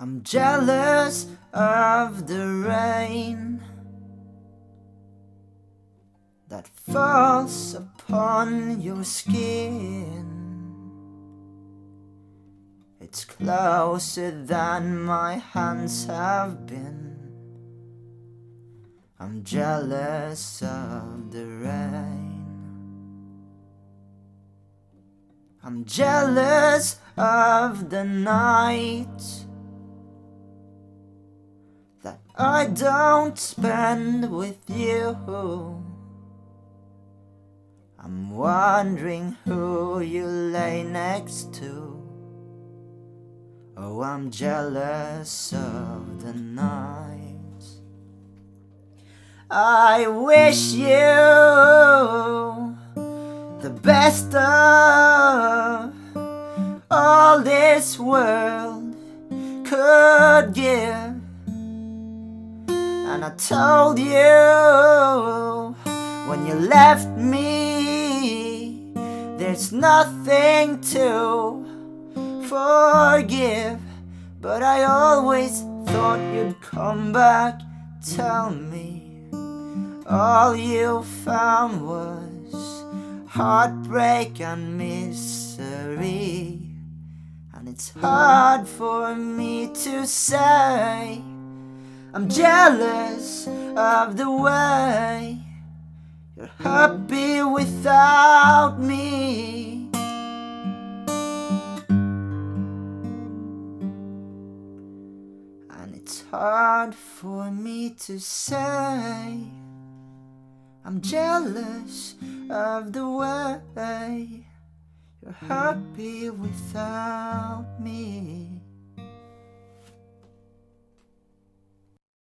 I'm jealous of the rain that falls upon your skin. It's closer than my hands have been. I'm jealous of the rain. I'm jealous of the night that I don't spend with you. I'm wondering who you lay next to. Oh, I'm jealous of the nights. I wish you the best of all this world could give. I told you when you left me, there's nothing to forgive. But I always thought you'd come back, tell me all you found was heartbreak and misery. And it's hard for me to say. I'm jealous of the way you're happy without me. And it's hard for me to say. I'm jealous of the way you're happy without me.